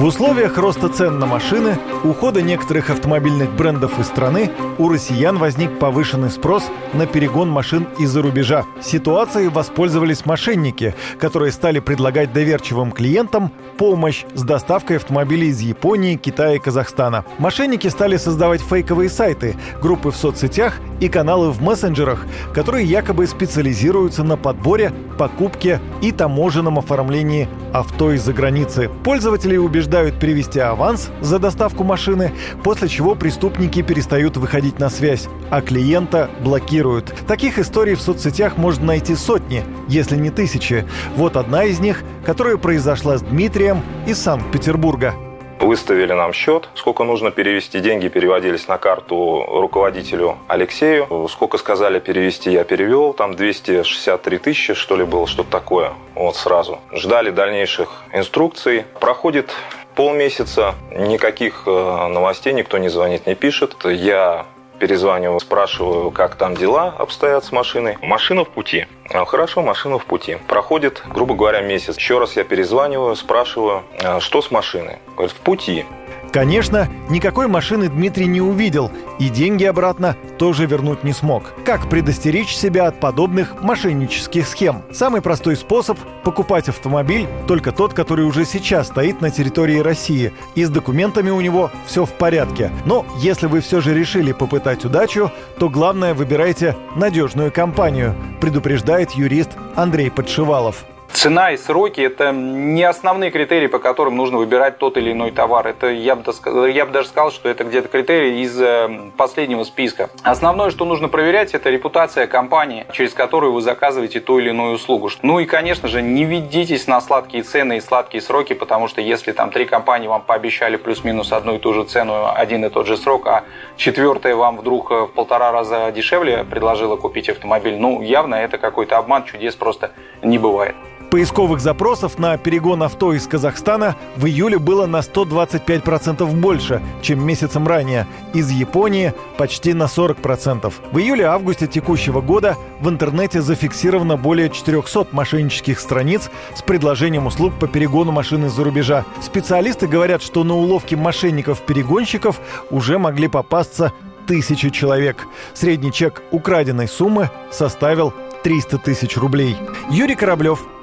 В условиях роста цен на машины, ухода некоторых автомобильных брендов из страны, у россиян возник повышенный спрос на перегон машин из-за рубежа. Ситуацией воспользовались мошенники, которые стали предлагать доверчивым клиентам помощь с доставкой автомобилей из Японии, Китая и Казахстана. Мошенники стали создавать фейковые сайты, группы в соцсетях и каналы в мессенджерах, которые якобы специализируются на подборе, покупке и таможенном оформлении авто из-за границы. Пользователи убеждают перевести аванс за доставку машины, после чего преступники перестают выходить на связь, а клиента блокируют. Таких историй в соцсетях можно найти сотни, если не тысячи. Вот одна из них, которая произошла с Дмитрием из Санкт-Петербурга. Выставили нам счет, сколько нужно перевести. Деньги переводились на карту руководителю Алексею. Сколько сказали перевести, я перевел. Там 263 тысячи, что ли, было, что-то такое. Вот сразу. Ждали дальнейших инструкций. Проходит полмесяца, никаких э, новостей, никто не звонит, не пишет. Я перезваниваю, спрашиваю, как там дела обстоят с машиной. Машина в пути. А, Хорошо, машина в пути. Проходит, грубо говоря, месяц. Еще раз я перезваниваю, спрашиваю, «А что с машиной. Говорит, в пути. Конечно, никакой машины Дмитрий не увидел и деньги обратно тоже вернуть не смог. Как предостеречь себя от подобных мошеннических схем? Самый простой способ – покупать автомобиль, только тот, который уже сейчас стоит на территории России, и с документами у него все в порядке. Но если вы все же решили попытать удачу, то главное выбирайте надежную компанию, предупреждает юрист Андрей Подшивалов. Цена и сроки – это не основные критерии, по которым нужно выбирать тот или иной товар. Это, я бы, я бы даже сказал, что это где-то критерий из э, последнего списка. Основное, что нужно проверять, это репутация компании, через которую вы заказываете ту или иную услугу. Ну и, конечно же, не ведитесь на сладкие цены и сладкие сроки, потому что если там три компании вам пообещали плюс-минус одну и ту же цену, один и тот же срок, а четвертая вам вдруг в полтора раза дешевле предложила купить автомобиль, ну явно это какой-то обман, чудес просто не бывает. Поисковых запросов на перегон авто из Казахстана в июле было на 125% больше, чем месяцем ранее. Из Японии почти на 40%. В июле-августе текущего года в интернете зафиксировано более 400 мошеннических страниц с предложением услуг по перегону машины из-за рубежа. Специалисты говорят, что на уловки мошенников-перегонщиков уже могли попасться тысячи человек. Средний чек украденной суммы составил 300 тысяч рублей. Юрий Кораблев,